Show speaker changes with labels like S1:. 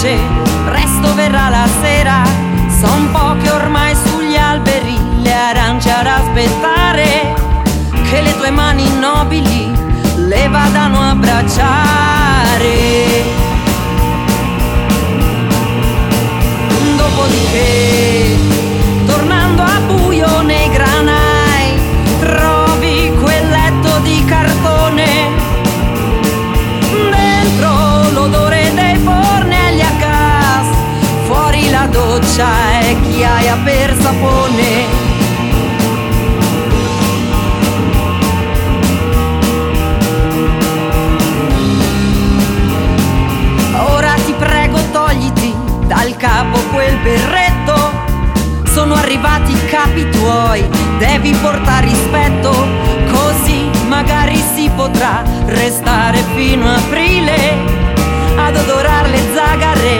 S1: piace, presto verrà la sera, son pochi ormai sugli alberi, le arance ad aspettare, che le tue mani nobili le vadano a abbracciare. Dopodiché... c'è chi aia per sapone. Ora ti prego togliti dal capo quel berretto, sono arrivati i capi tuoi, devi portare rispetto, così magari si potrà restare fino a aprile ad odorare le zagare